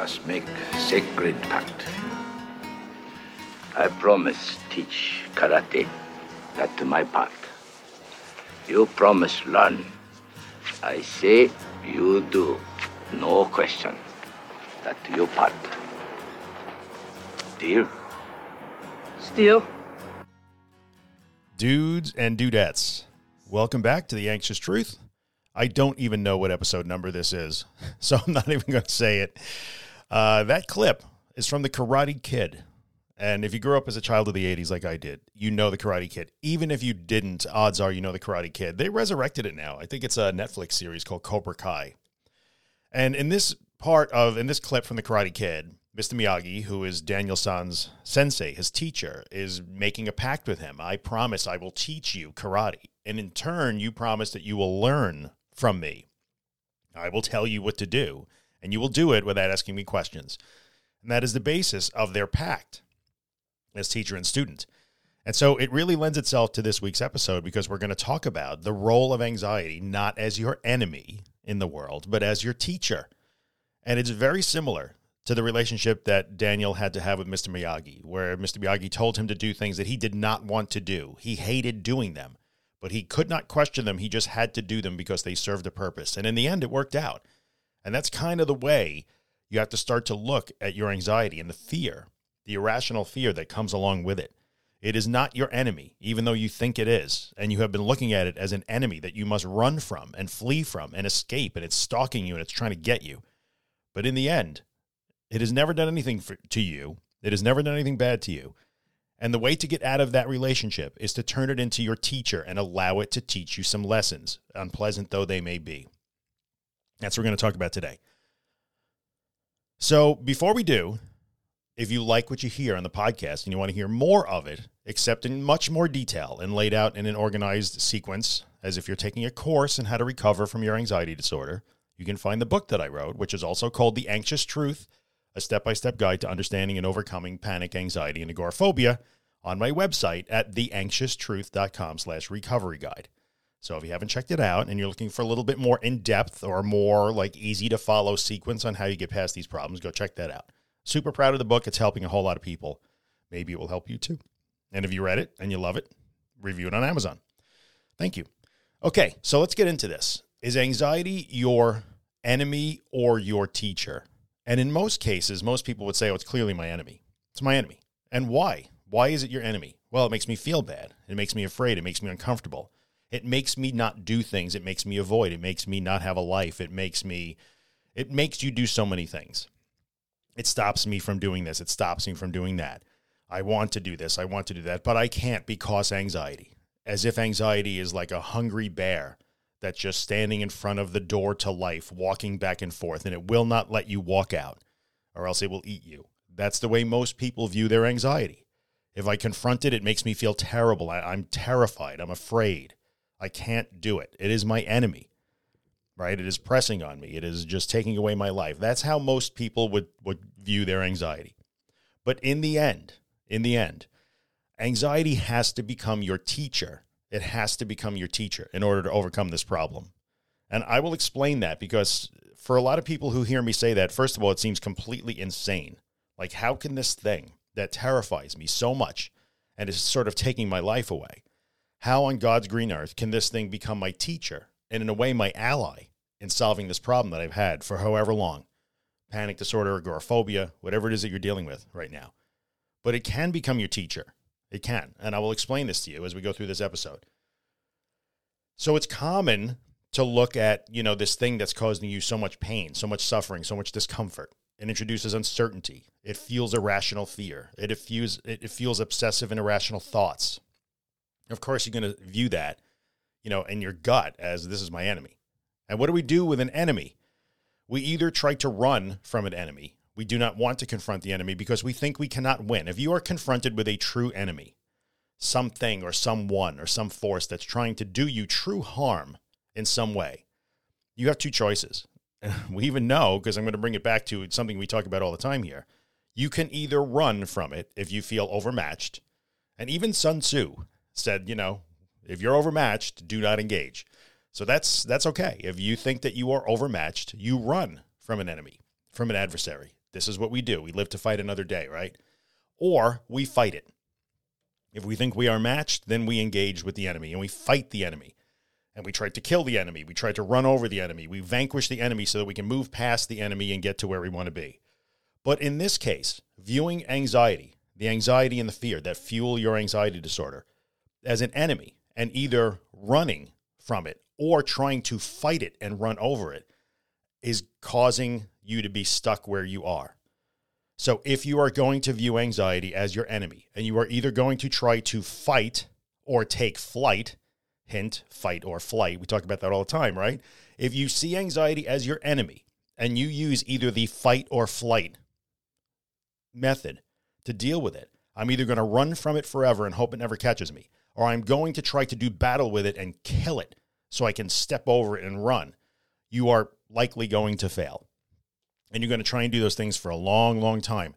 us make sacred pact. I promise teach karate. That to my part. You promise learn. I say you do. No question. That to your part. Deal? Steal. Dudes and dudettes, welcome back to The Anxious Truth. I don't even know what episode number this is, so I'm not even going to say it. Uh, that clip is from The Karate Kid. And if you grew up as a child of the 80s like I did, you know The Karate Kid. Even if you didn't, odds are you know The Karate Kid. They resurrected it now. I think it's a Netflix series called Cobra Kai. And in this part of, in this clip from The Karate Kid, Mr. Miyagi, who is Daniel San's sensei, his teacher, is making a pact with him. I promise I will teach you karate. And in turn, you promise that you will learn from me. I will tell you what to do, and you will do it without asking me questions. And that is the basis of their pact as teacher and student. And so it really lends itself to this week's episode because we're going to talk about the role of anxiety not as your enemy in the world, but as your teacher. And it's very similar to the relationship that Daniel had to have with Mr. Miyagi, where Mr. Miyagi told him to do things that he did not want to do. He hated doing them, but he could not question them. He just had to do them because they served a purpose. And in the end, it worked out. And that's kind of the way you have to start to look at your anxiety and the fear, the irrational fear that comes along with it. It is not your enemy, even though you think it is. And you have been looking at it as an enemy that you must run from and flee from and escape. And it's stalking you and it's trying to get you. But in the end, it has never done anything for, to you. It has never done anything bad to you. And the way to get out of that relationship is to turn it into your teacher and allow it to teach you some lessons, unpleasant though they may be. That's what we're going to talk about today. So, before we do, if you like what you hear on the podcast and you want to hear more of it, except in much more detail and laid out in an organized sequence, as if you're taking a course in how to recover from your anxiety disorder, you can find the book that I wrote, which is also called The Anxious Truth a step by step guide to understanding and overcoming panic, anxiety, and agoraphobia on my website at theanxioustruth.com slash recovery guide. So if you haven't checked it out and you're looking for a little bit more in depth or more like easy to follow sequence on how you get past these problems, go check that out. Super proud of the book. It's helping a whole lot of people. Maybe it will help you too. And if you read it and you love it, review it on Amazon. Thank you. Okay, so let's get into this. Is anxiety your enemy or your teacher? And in most cases, most people would say, oh, it's clearly my enemy. It's my enemy. And why? Why is it your enemy? Well, it makes me feel bad. It makes me afraid. It makes me uncomfortable. It makes me not do things. It makes me avoid. It makes me not have a life. It makes me, it makes you do so many things. It stops me from doing this. It stops me from doing that. I want to do this. I want to do that, but I can't because anxiety. As if anxiety is like a hungry bear that's just standing in front of the door to life, walking back and forth, and it will not let you walk out, or else it will eat you. That's the way most people view their anxiety. If I confront it, it makes me feel terrible. I, am terrified. I'm afraid. I can't do it. It is my enemy, right? It is pressing on me. It is just taking away my life. That's how most people would, would view their anxiety. But in the end, in the end, anxiety has to become your teacher it has to become your teacher in order to overcome this problem. And I will explain that because for a lot of people who hear me say that, first of all, it seems completely insane. Like, how can this thing that terrifies me so much and is sort of taking my life away, how on God's green earth can this thing become my teacher and, in a way, my ally in solving this problem that I've had for however long? Panic disorder, agoraphobia, whatever it is that you're dealing with right now. But it can become your teacher. It can. And I will explain this to you as we go through this episode. So it's common to look at, you know, this thing that's causing you so much pain, so much suffering, so much discomfort. It introduces uncertainty. It fuels irrational fear. It fuels it fuels obsessive and irrational thoughts. Of course, you're going to view that, you know, in your gut as this is my enemy. And what do we do with an enemy? We either try to run from an enemy we do not want to confront the enemy because we think we cannot win. If you are confronted with a true enemy, something or someone or some force that's trying to do you true harm in some way, you have two choices. We even know, because I'm going to bring it back to something we talk about all the time here. You can either run from it if you feel overmatched. And even Sun Tzu said, you know, if you're overmatched, do not engage. So that's that's okay. If you think that you are overmatched, you run from an enemy, from an adversary. This is what we do. We live to fight another day, right? Or we fight it. If we think we are matched, then we engage with the enemy and we fight the enemy. And we try to kill the enemy. We try to run over the enemy. We vanquish the enemy so that we can move past the enemy and get to where we want to be. But in this case, viewing anxiety, the anxiety and the fear that fuel your anxiety disorder, as an enemy and either running from it or trying to fight it and run over it is causing you to be stuck where you are. So if you are going to view anxiety as your enemy and you are either going to try to fight or take flight, hint, fight or flight, we talk about that all the time, right? If you see anxiety as your enemy and you use either the fight or flight method to deal with it, I'm either going to run from it forever and hope it never catches me, or I'm going to try to do battle with it and kill it so I can step over it and run. You are likely going to fail. And you're going to try and do those things for a long, long time.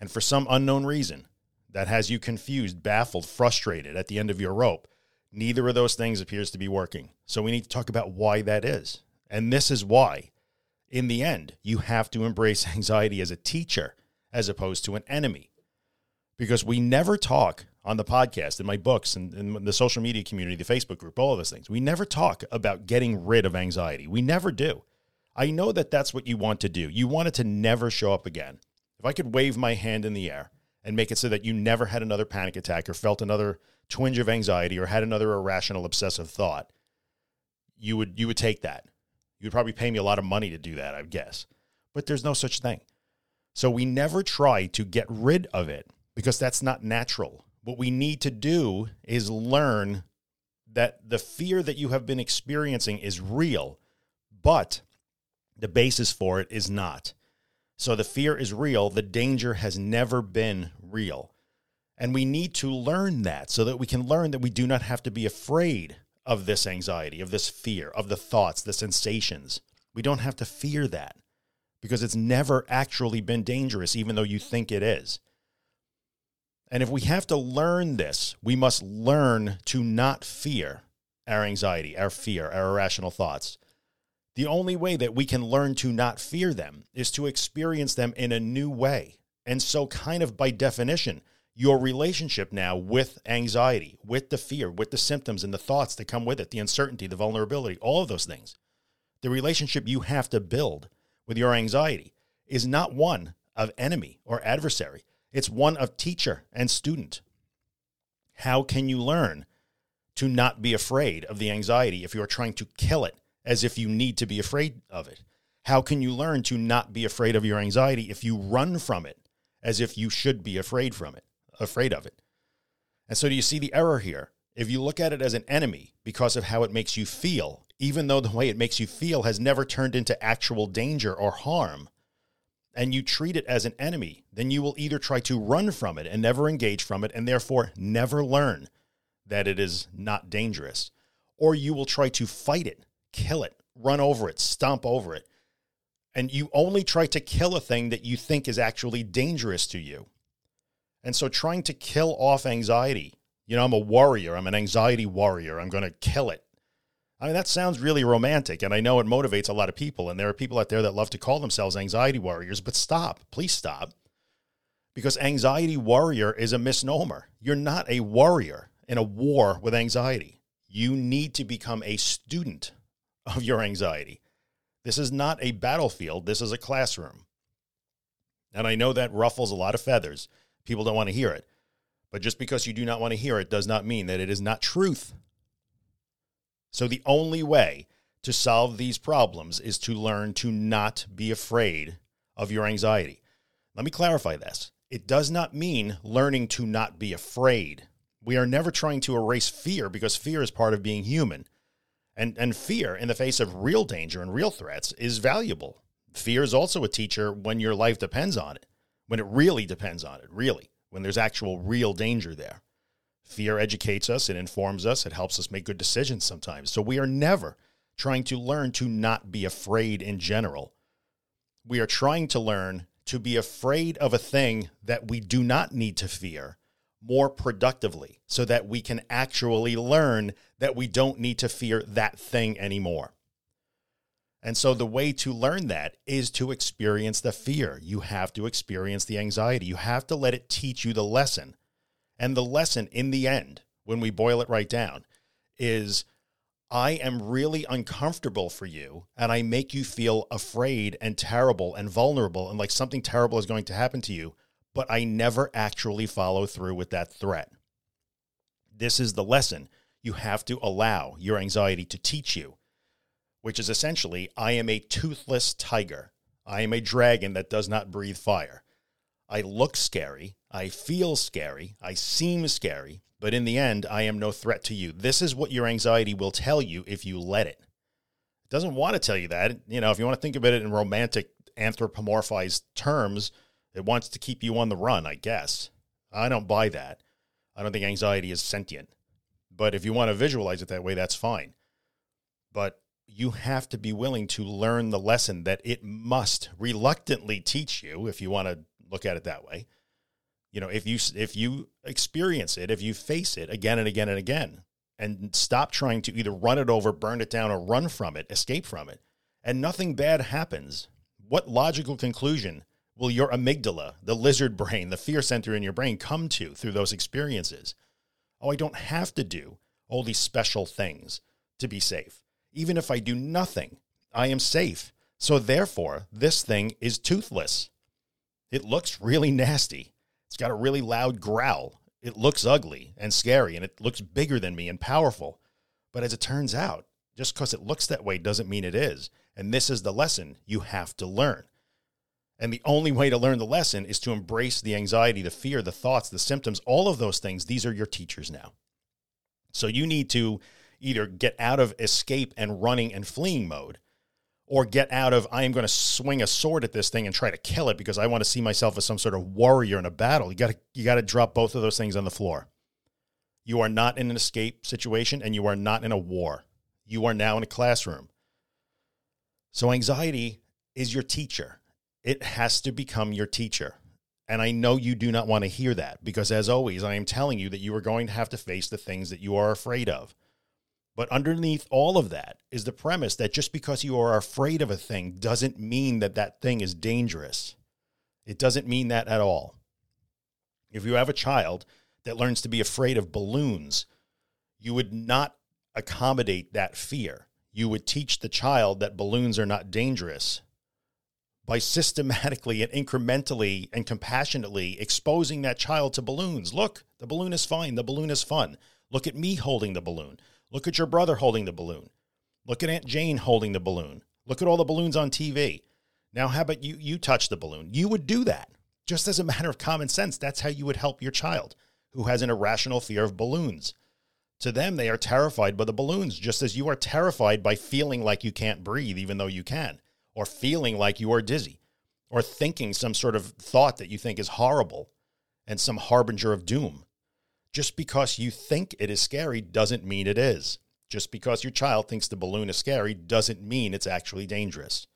And for some unknown reason that has you confused, baffled, frustrated at the end of your rope, neither of those things appears to be working. So we need to talk about why that is. And this is why, in the end, you have to embrace anxiety as a teacher as opposed to an enemy. Because we never talk on the podcast, in my books, and in the social media community, the Facebook group, all of those things. We never talk about getting rid of anxiety. We never do. I know that that's what you want to do. You want it to never show up again. If I could wave my hand in the air and make it so that you never had another panic attack or felt another twinge of anxiety or had another irrational obsessive thought, you would you would take that. You would probably pay me a lot of money to do that, I guess. But there's no such thing. So we never try to get rid of it because that's not natural. What we need to do is learn that the fear that you have been experiencing is real, but the basis for it is not. So the fear is real. The danger has never been real. And we need to learn that so that we can learn that we do not have to be afraid of this anxiety, of this fear, of the thoughts, the sensations. We don't have to fear that because it's never actually been dangerous, even though you think it is. And if we have to learn this, we must learn to not fear our anxiety, our fear, our irrational thoughts. The only way that we can learn to not fear them is to experience them in a new way. And so, kind of by definition, your relationship now with anxiety, with the fear, with the symptoms and the thoughts that come with it, the uncertainty, the vulnerability, all of those things, the relationship you have to build with your anxiety is not one of enemy or adversary, it's one of teacher and student. How can you learn to not be afraid of the anxiety if you're trying to kill it as if you need to be afraid of it? How can you learn to not be afraid of your anxiety if you run from it as if you should be afraid from it, afraid of it? And so do you see the error here? If you look at it as an enemy because of how it makes you feel, even though the way it makes you feel has never turned into actual danger or harm, and you treat it as an enemy, then you will either try to run from it and never engage from it and therefore never learn that it is not dangerous, or you will try to fight it kill it, run over it, stomp over it. And you only try to kill a thing that you think is actually dangerous to you. And so trying to kill off anxiety, you know, I'm a warrior, I'm an anxiety warrior, I'm going to kill it. I mean, that sounds really romantic, and I know it motivates a lot of people. And there are people out there that love to call themselves anxiety warriors, but stop, please stop. Because anxiety warrior is a misnomer. You're not a warrior in a war with anxiety. You need to become a student of your anxiety. This is not a battlefield, this is a classroom. And I know that ruffles a lot of feathers. People don't want to hear it. But just because you do not want to hear it does not mean that it is not truth. So the only way to solve these problems is to learn to not be afraid of your anxiety. Let me clarify this. It does not mean learning to not be afraid. We are never trying to erase fear because fear is part of being human. And, and fear in the face of real danger and real threats is valuable. Fear is also a teacher when your life depends on it, when it really depends on it, really, when there's actual real danger there. Fear educates us, it informs us, it helps us make good decisions sometimes. So we are never trying to learn to not be afraid in general. We are trying to learn to be afraid of a thing that we do not need to fear more productively so that we can actually learn that we don't need to fear that thing anymore. And so the way to learn that is to experience the fear. You have to experience the anxiety. You have to let it teach you the lesson. And the lesson in the end, when we boil it right down, is I am really uncomfortable for you and I make you feel afraid and terrible and vulnerable and like something terrible is going to happen to you, but I never actually follow through with that threat. This is the lesson you have to allow your anxiety to teach you which is essentially I am a toothless tiger. I am a dragon that does not breathe fire. I look scary. I feel scary. I seem scary. But in the end, I am no threat to you. This is what your anxiety will tell you if you let it. It doesn't want to tell you that. You know, if you want to think about it in romantic, anthropomorphized terms, it wants to keep you on the run, I guess. I don't buy that. I don't think anxiety is sentient. But if you want to visualize it that way, that's fine. But you have to be willing to learn the lesson that it must reluctantly teach you if you want to look at it that way you know if you if you experience it if you face it again and again and again and stop trying to either run it over burn it down or run from it escape from it and nothing bad happens what logical conclusion will your amygdala the lizard brain the fear center in your brain come to through those experiences oh i don't have to do all these special things to be safe even if I do nothing, I am safe. So therefore, this thing is toothless. It looks really nasty. It's got a really loud growl. It looks ugly and scary, and it looks bigger than me and powerful. But as it turns out, just because it looks that way doesn't mean it is. And this is the lesson you have to learn. And the only way to learn the lesson is to embrace the anxiety, the fear, the thoughts, the symptoms, all of those things. These are your teachers now. So you need to either get out of escape and running and fleeing mode or get out of I am going to swing a sword at this thing and try to kill it because I want to see myself as some sort of warrior in a battle. You got to you got to drop both of those things on the floor. You are not in an escape situation and you are not in a war. You are now in a classroom. So anxiety is your teacher. It has to become your teacher. And I know you do not want to hear that because as always I am telling you that you are going to have to face the things that you are afraid of. But underneath all of that is the premise that just because you are afraid of a thing doesn't mean that that thing is dangerous. It doesn't mean that at all. If you have a child that learns to be afraid of balloons, you would not accommodate that fear. You would teach the child that balloons are not dangerous by systematically and incrementally and compassionately exposing that child to balloons. Look, the balloon is fine. The balloon is fun. Look at me holding the balloon. Look at your brother holding the balloon. Look at Aunt Jane holding the balloon. Look at all the balloons on TV. Now, how about you? You touch the balloon. You would do that just as a matter of common sense. That's how you would help your child who has an irrational fear of balloons. To them, they are terrified by the balloons, just as you are terrified by feeling like you can't breathe, even though you can, or feeling like you are dizzy, or thinking some sort of thought that you think is horrible and some harbinger of doom. Just because you think it is scary doesn't mean it is. Just because your child thinks the balloon is scary doesn't mean it's actually dangerous.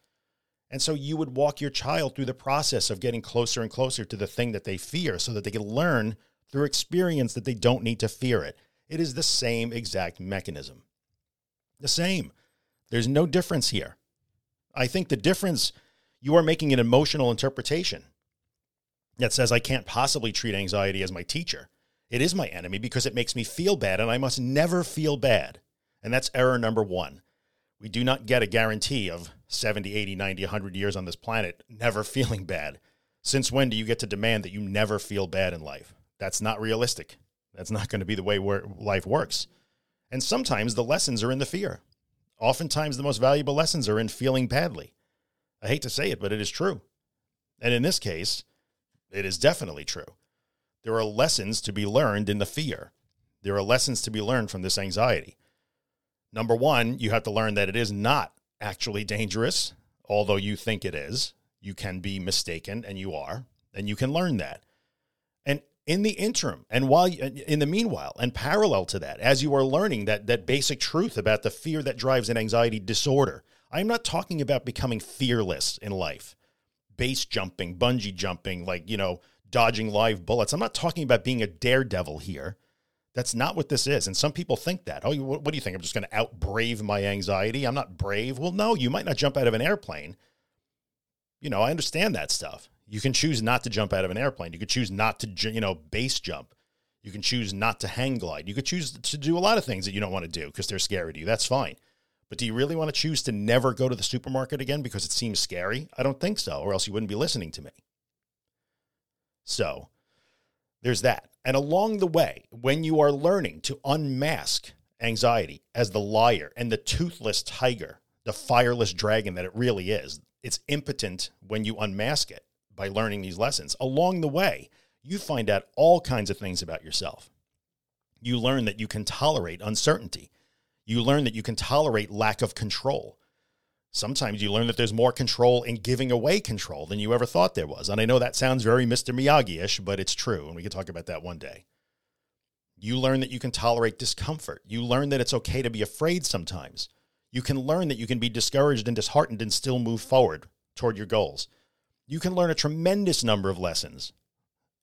And so you would walk your child through the process of getting closer and closer to the thing that they fear so that they can learn through experience that they don't need to fear it. It is the same exact mechanism. The same. There's no difference here. I think the difference, you are making an emotional interpretation that says, I can't possibly treat anxiety as my teacher. It is my enemy because it makes me feel bad, and I must never feel bad. And that's error number one. We do not get a guarantee of 70, 80, 90, 100 years on this planet never feeling bad. Since when do you get to demand that you never feel bad in life? That's not realistic. That's not going to be the way life works. And sometimes the lessons are in the fear. Oftentimes, the most valuable lessons are in feeling badly. I hate to say it, but it is true. And in this case, it is definitely true. There are lessons to be learned in the fear. There are lessons to be learned from this anxiety. Number one, you have to learn that it is not actually dangerous, although you think it is. You can be mistaken, and you are, and you can learn that. And in the interim, and while in the meanwhile, and parallel to that, as you are learning that that basic truth about the fear that drives an anxiety disorder, I'm not talking about becoming fearless in life, base jumping, bungee jumping, like you know, dodging live bullets. I'm not talking about being a daredevil here. That's not what this is. And some people think that. Oh, what, do you think? I'm just going to outbrave my anxiety. I'm not brave. Well, no, you might not jump out of an airplane. You know, I understand that stuff. You can choose not to jump out of an airplane. You could choose not to, you know, base jump. You can choose not to hang glide. You could choose to do a lot of things that you don't want to do because they're scary to you. That's fine. But do you really want to choose to never go to the supermarket again because it seems scary? I don't think so, or else you wouldn't be listening to me. So there's that. And along the way, when you are learning to unmask anxiety as the liar and the toothless tiger, the fireless dragon that it really is, it's impotent when you unmask it by learning these lessons. Along the way, you find out all kinds of things about yourself. You learn that you can tolerate uncertainty. You learn that you can tolerate lack of control. Sometimes you learn that there's more control in giving away control than you ever thought there was. And I know that sounds very Mr. Miyagi ish, but it's true. And we can talk about that one day. You learn that you can tolerate discomfort. You learn that it's okay to be afraid sometimes. You can learn that you can be discouraged and disheartened and still move forward toward your goals. You can learn a tremendous number of lessons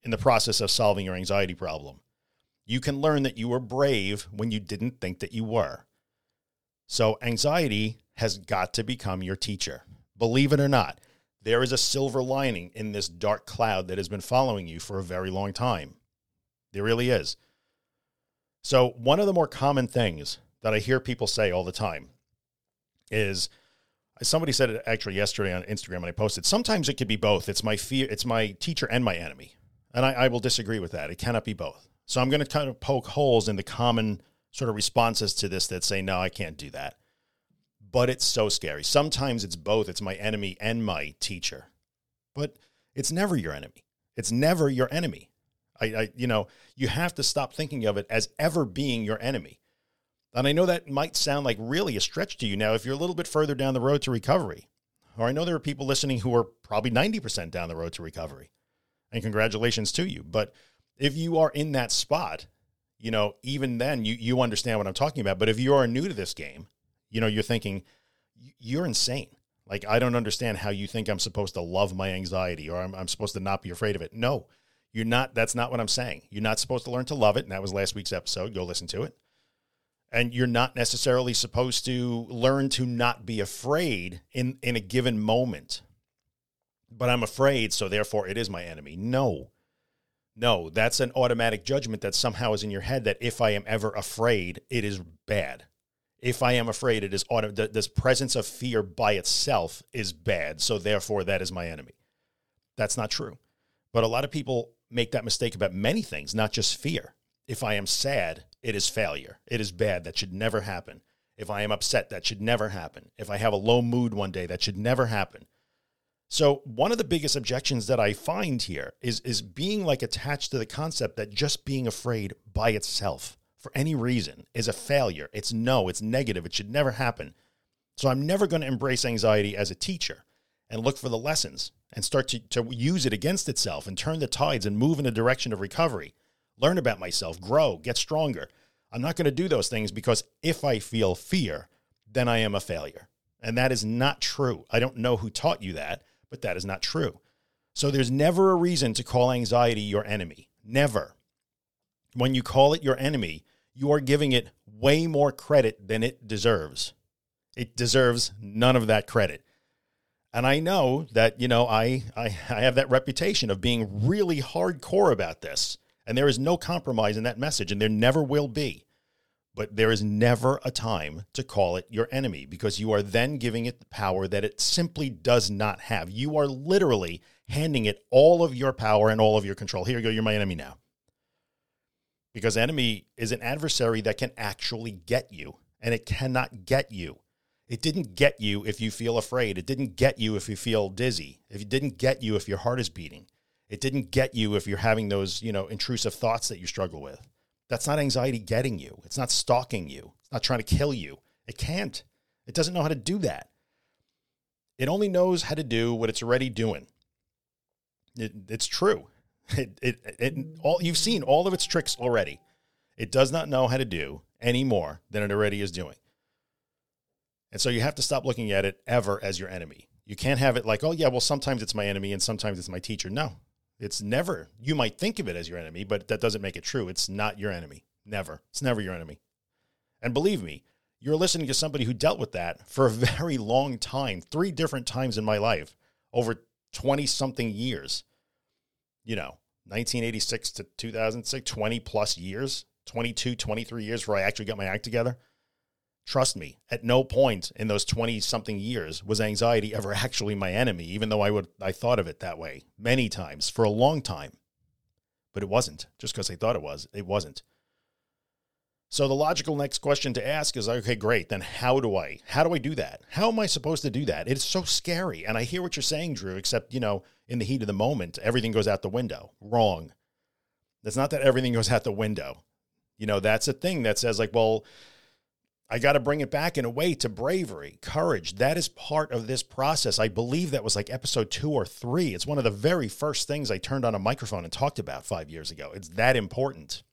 in the process of solving your anxiety problem. You can learn that you were brave when you didn't think that you were. So, anxiety has got to become your teacher. Believe it or not, there is a silver lining in this dark cloud that has been following you for a very long time. There really is. So, one of the more common things that I hear people say all the time is somebody said it actually yesterday on Instagram and I posted, sometimes it could be both. It's my fear, it's my teacher and my enemy. And I, I will disagree with that. It cannot be both. So I'm going to kind of poke holes in the common sort of responses to this that say, no, I can't do that but it's so scary. Sometimes it's both. It's my enemy and my teacher, but it's never your enemy. It's never your enemy. I, I, you know, you have to stop thinking of it as ever being your enemy. And I know that might sound like really a stretch to you now if you're a little bit further down the road to recovery. Or I know there are people listening who are probably 90% down the road to recovery. And congratulations to you. But if you are in that spot, you know, even then you you understand what I'm talking about. But if you are new to this game, you know, you're thinking, you're insane. Like, I don't understand how you think I'm supposed to love my anxiety or I'm, I'm supposed to not be afraid of it. No, you're not. That's not what I'm saying. You're not supposed to learn to love it. And that was last week's episode. Go listen to it. And you're not necessarily supposed to learn to not be afraid in, in a given moment. But I'm afraid, so therefore it is my enemy. No, no, that's an automatic judgment that somehow is in your head that if I am ever afraid, it is bad if I am afraid, it is auto. This presence of fear by itself is bad. So therefore, that is my enemy. That's not true. But a lot of people make that mistake about many things, not just fear. If I am sad, it is failure. It is bad. That should never happen. If I am upset, that should never happen. If I have a low mood one day, that should never happen. So one of the biggest objections that I find here is is being like attached to the concept that just being afraid by itself for any reason is a failure. It's no, it's negative. It should never happen. So I'm never going to embrace anxiety as a teacher and look for the lessons and start to, to use it against itself and turn the tides and move in the direction of recovery. Learn about myself, grow, get stronger. I'm not going to do those things because if I feel fear, then I am a failure. And that is not true. I don't know who taught you that, but that is not true. So there's never a reason to call anxiety your enemy. Never. When you call it your enemy, you are giving it way more credit than it deserves. It deserves none of that credit. And I know that, you know, I, I, I have that reputation of being really hardcore about this. And there is no compromise in that message, and there never will be. But there is never a time to call it your enemy because you are then giving it the power that it simply does not have. You are literally handing it all of your power and all of your control. Here you go, you're my enemy now because enemy is an adversary that can actually get you and it cannot get you. It didn't get you if you feel afraid. It didn't get you if you feel dizzy. It didn't get you if your heart is beating. It didn't get you if you're having those, you know, intrusive thoughts that you struggle with. That's not anxiety getting you. It's not stalking you. It's not trying to kill you. It can't. It doesn't know how to do that. It only knows how to do what it's already doing. It, it's true. It, it, it, all you've seen all of its tricks already. It does not know how to do any more than it already is doing. And so you have to stop looking at it ever as your enemy. You can't have it like, oh, yeah, well, sometimes it's my enemy and sometimes it's my teacher. No, it's never. You might think of it as your enemy, but that doesn't make it true. It's not your enemy. Never. It's never your enemy. And believe me, you're listening to somebody who dealt with that for a very long time, three different times in my life, over 20 something years. You know, 1986 to 2006, 20 plus years, 22, 23 years where I actually got my act together. Trust me, at no point in those 20 something years was anxiety ever actually my enemy, even though I would I thought of it that way many times for a long time. But it wasn't. Just because I thought it was, it wasn't. So the logical next question to ask is okay, great. Then how do I how do I do that? How am I supposed to do that? It's so scary. And I hear what you're saying, Drew, except, you know, in the heat of the moment, everything goes out the window. Wrong. It's not that everything goes out the window. You know, that's a thing that says like, well, I got to bring it back in a way to bravery, courage. That is part of this process. I believe that was like episode two or three. It's one of the very first things I turned on a microphone and talked about five years ago. It's that important.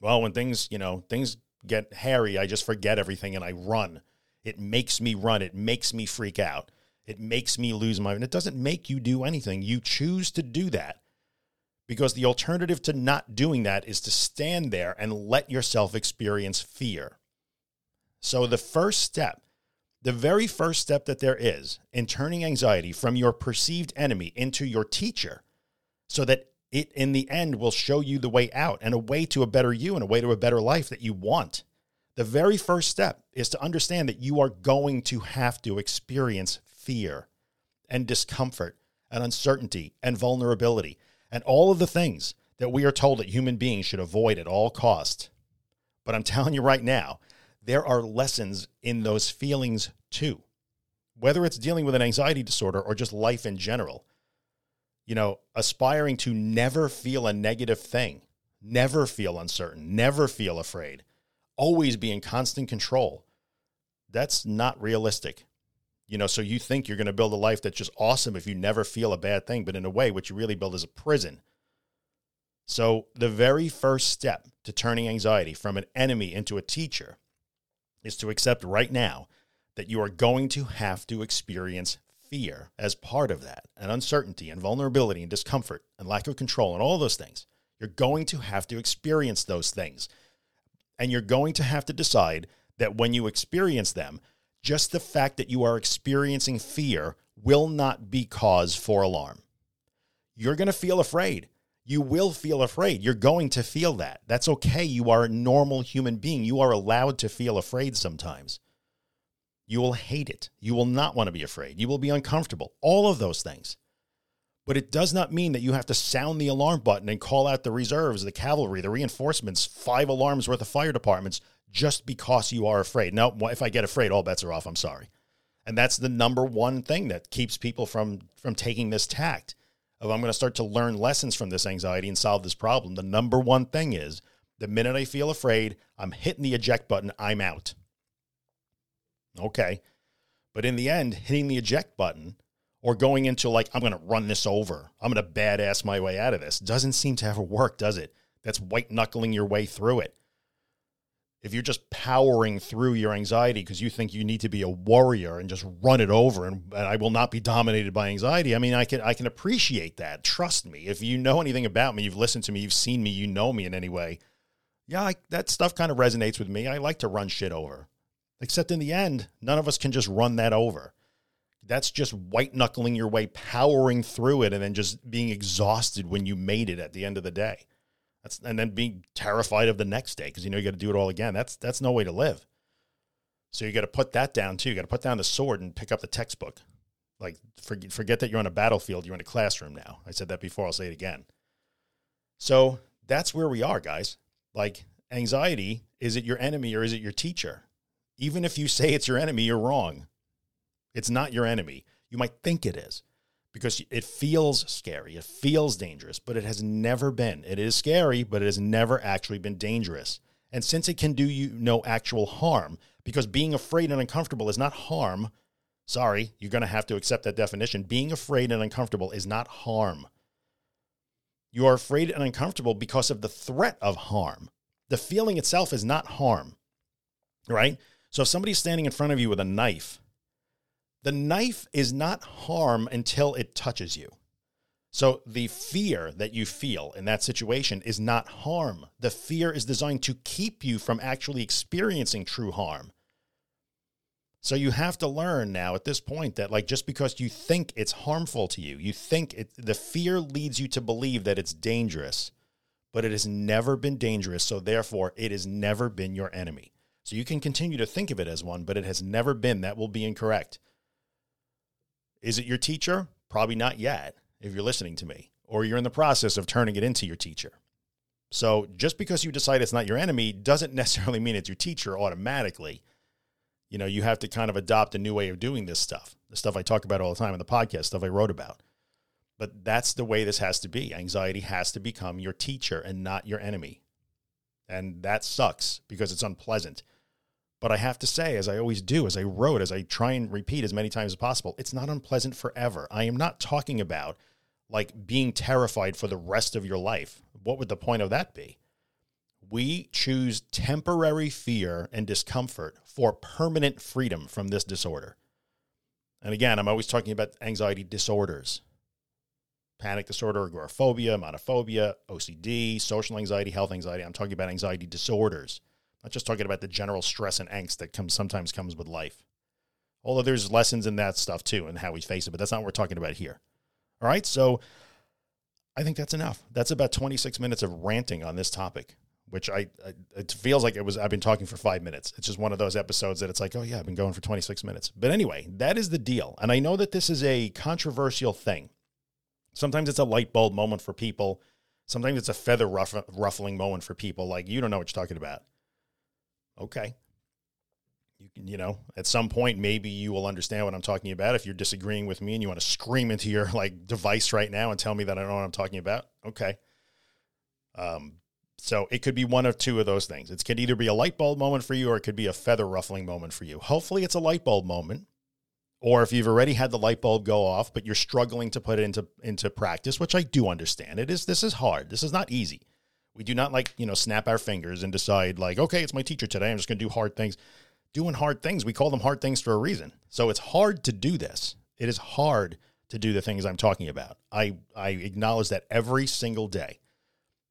Well, when things, you know, things get hairy, I just forget everything and I run. It makes me run. It makes me freak out. It makes me lose my, and it doesn't make you do anything. You choose to do that because the alternative to not doing that is to stand there and let yourself experience fear. So the first step, the very first step that there is in turning anxiety from your perceived enemy into your teacher so that it in the end will show you the way out and a way to a better you and a way to a better life that you want. The very first step is to understand that you are going to have to experience fear and discomfort and uncertainty and vulnerability and all of the things that we are told that human beings should avoid at all costs. But I'm telling you right now, there are lessons in those feelings too. Whether it's dealing with an anxiety disorder or just life in general, you know, aspiring to never feel a negative thing, never feel uncertain, never feel afraid, always be in constant control. That's not realistic. You know, so you think you're going to build a life that's just awesome if you never feel a bad thing, but in a way, what you really build is a prison. So, the very first step to turning anxiety from an enemy into a teacher is to accept right now that you are going to have to experience fear as part of that, and uncertainty and vulnerability and discomfort and lack of control and all those things. You're going to have to experience those things. And you're going to have to decide that when you experience them, just the fact that you are experiencing fear will not be cause for alarm. You're going to feel afraid. You will feel afraid. You're going to feel that. That's okay. You are a normal human being. You are allowed to feel afraid sometimes. You will hate it. You will not want to be afraid. You will be uncomfortable. All of those things. But it does not mean that you have to sound the alarm button and call out the reserves, the cavalry, the reinforcements, five alarms worth of fire departments just because you are afraid. Now, if I get afraid, all bets are off. I'm sorry. And that's the number one thing that keeps people from from taking this tact of I'm going to start to learn lessons from this anxiety and solve this problem. The number one thing is the minute I feel afraid, I'm hitting the eject button, I'm out. Okay. But in the end, hitting the eject button or going into like, I'm going to run this over, I'm going to badass my way out of this doesn't seem to ever work, does it? That's white knuckling your way through it. If you're just powering through your anxiety because you think you need to be a warrior and just run it over and, and I will not be dominated by anxiety, I mean, I can I can appreciate that. Trust me. If you know anything about me, you've listened to me, you've seen me, you know me in any way. Yeah, I, that stuff kind of resonates with me. I like to run shit over. Except in the end, none of us can just run that over. That's just white knuckling your way, powering through it, and then just being exhausted when you made it at the end of the day. That's and then being terrified of the next day because you know you got to do it all again. That's that's no way to live. So you got to put that down too. You got to put down the sword and pick up the textbook. Like forget, forget that you're on a battlefield. You're in a classroom now. I said that before. I'll say it again. So that's where we are, guys. Like anxiety, is it your enemy or is it your teacher? even if you say it's your enemy, you're wrong. It's not your enemy. You might think it is because it feels scary. It feels dangerous, but it has never been. It is scary, but it has never actually been dangerous. And since it can do you no actual harm, because being afraid and uncomfortable is not harm, sorry, you're going to have to accept that definition. Being afraid and uncomfortable is not harm. You are afraid and uncomfortable because of the threat of harm. The feeling itself is not harm, right? So if somebody's standing in front of you with a knife, the knife is not harm until it touches you. So the fear that you feel in that situation is not harm. The fear is designed to keep you from actually experiencing true harm. So you have to learn now at this point that like just because you think it's harmful to you, you think it the fear leads you to believe that it's dangerous, but it has never been dangerous, so therefore it has never been your enemy. So you can continue to think of it as one, but it has never been. That will be incorrect. Is it your teacher? Probably not yet if you're listening to me, or you're in the process of turning it into your teacher. So just because you decide it's not your enemy doesn't necessarily mean it's your teacher automatically you know, you have to kind of adopt a new way of doing this stuff. The stuff I talk about all the time in the podcast, stuff I wrote about. But that's the way this has to be. Anxiety has to become your teacher and not your enemy. And that sucks because it's unpleasant. But I have to say, as I always do, as I wrote, as I try and repeat as many times as possible, it's not unpleasant forever. I am not talking about like being terrified for the rest of your life. What would the point of that be? we choose temporary fear and discomfort for permanent freedom from this disorder. And again, I'm always talking about anxiety disorders panic disorder, agoraphobia, monophobia, OCD, social anxiety, health anxiety. I'm talking about anxiety disorders. Not just talking about the general stress and angst that comes sometimes comes with life. Although there's lessons in that stuff too and how we face it, but that's not what we're talking about here. All right. So I think that's enough. That's about 26 minutes of ranting on this topic which I, I, it feels like it was I've been talking for 5 minutes. It's just one of those episodes that it's like, "Oh yeah, I've been going for 26 minutes." But anyway, that is the deal. And I know that this is a controversial thing. Sometimes it's a light bulb moment for people. Sometimes it's a feather ruff- ruffling moment for people like you don't know what you're talking about. Okay. You can, you know, at some point maybe you will understand what I'm talking about if you're disagreeing with me and you want to scream into your like device right now and tell me that I don't know what I'm talking about. Okay. Um, so it could be one of two of those things. It could either be a light bulb moment for you or it could be a feather ruffling moment for you. Hopefully it's a light bulb moment. Or if you've already had the light bulb go off, but you're struggling to put it into into practice, which I do understand. It is this is hard. This is not easy. We do not like, you know, snap our fingers and decide like, okay, it's my teacher today. I'm just going to do hard things. Doing hard things, we call them hard things for a reason. So it's hard to do this. It is hard to do the things I'm talking about. I I acknowledge that every single day.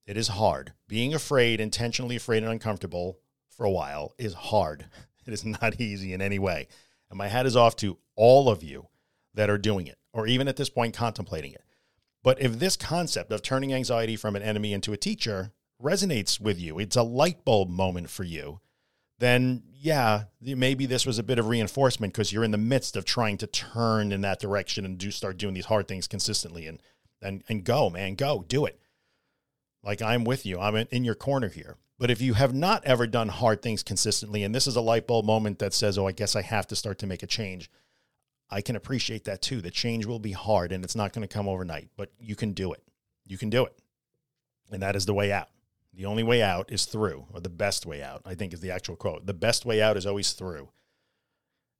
It is hard. Being afraid, intentionally afraid and uncomfortable for a while is hard. It is not easy in any way. And my hat is off to all of you that are doing it, or even at this point contemplating it. But if this concept of turning anxiety from an enemy into a teacher resonates with you, it's a light bulb moment for you, then yeah, maybe this was a bit of reinforcement because you're in the midst of trying to turn in that direction and do start doing these hard things consistently and and and go, man, go, do it. Like I'm with you. I'm in your corner here. But if you have not ever done hard things consistently, and this is a light bulb moment that says, oh, I guess I have to start to make a change, I can appreciate that too. The change will be hard and it's not going to come overnight, but you can do it. You can do it. And that is the way out. The only way out is through, or the best way out, I think is the actual quote. The best way out is always through.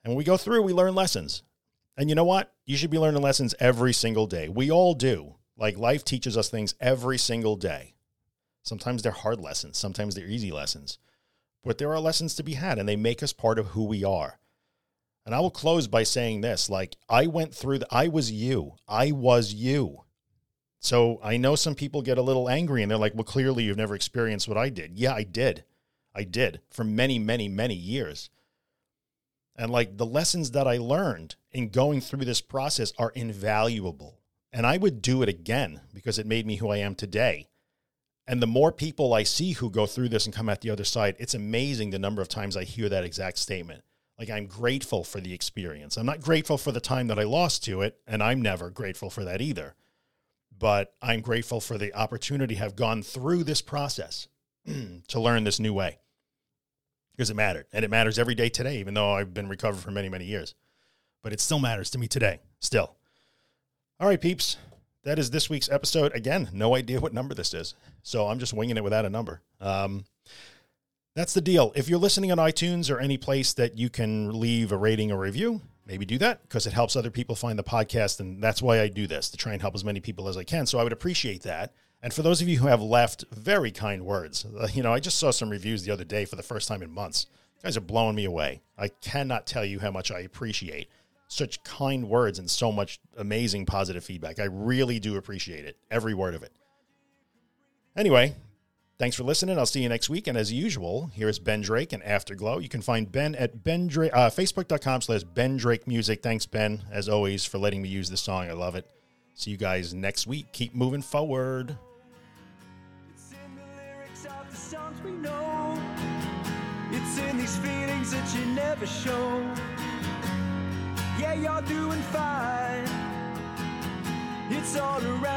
And when we go through, we learn lessons. And you know what? You should be learning lessons every single day. We all do. Like life teaches us things every single day. Sometimes they're hard lessons, sometimes they're easy lessons. But there are lessons to be had and they make us part of who we are. And I will close by saying this like I went through the I was you. I was you. So I know some people get a little angry and they're like, well, clearly you've never experienced what I did. Yeah, I did. I did for many, many, many years. And like the lessons that I learned in going through this process are invaluable. And I would do it again because it made me who I am today. And the more people I see who go through this and come out the other side, it's amazing the number of times I hear that exact statement. Like, I'm grateful for the experience. I'm not grateful for the time that I lost to it, and I'm never grateful for that either. But I'm grateful for the opportunity to have gone through this process to learn this new way because it mattered. And it matters every day today, even though I've been recovered for many, many years. But it still matters to me today, still. All right, peeps that is this week's episode. Again, no idea what number this is. So I'm just winging it without a number. Um, that's the deal. If you're listening on iTunes or any place that you can leave a rating or review, maybe do that because it helps other people find the podcast. And that's why I do this to try and help as many people as I can. So I would appreciate that. And for those of you who have left very kind words, uh, you know, I just saw some reviews the other day for the first time in months. You guys are blowing me away. I cannot tell you how much I appreciate such kind words and so much amazing positive feedback. I really do appreciate it, every word of it. Anyway, thanks for listening. I'll see you next week. And as usual, here's Ben Drake and Afterglow. You can find Ben at Ben Drake, uh, Facebook.com slash Ben Drake Music. Thanks, Ben, as always, for letting me use this song. I love it. See you guys next week. Keep moving forward. It's in the lyrics of the songs we know. It's in these feelings that you never show. Yeah, you're doing fine. It's all around.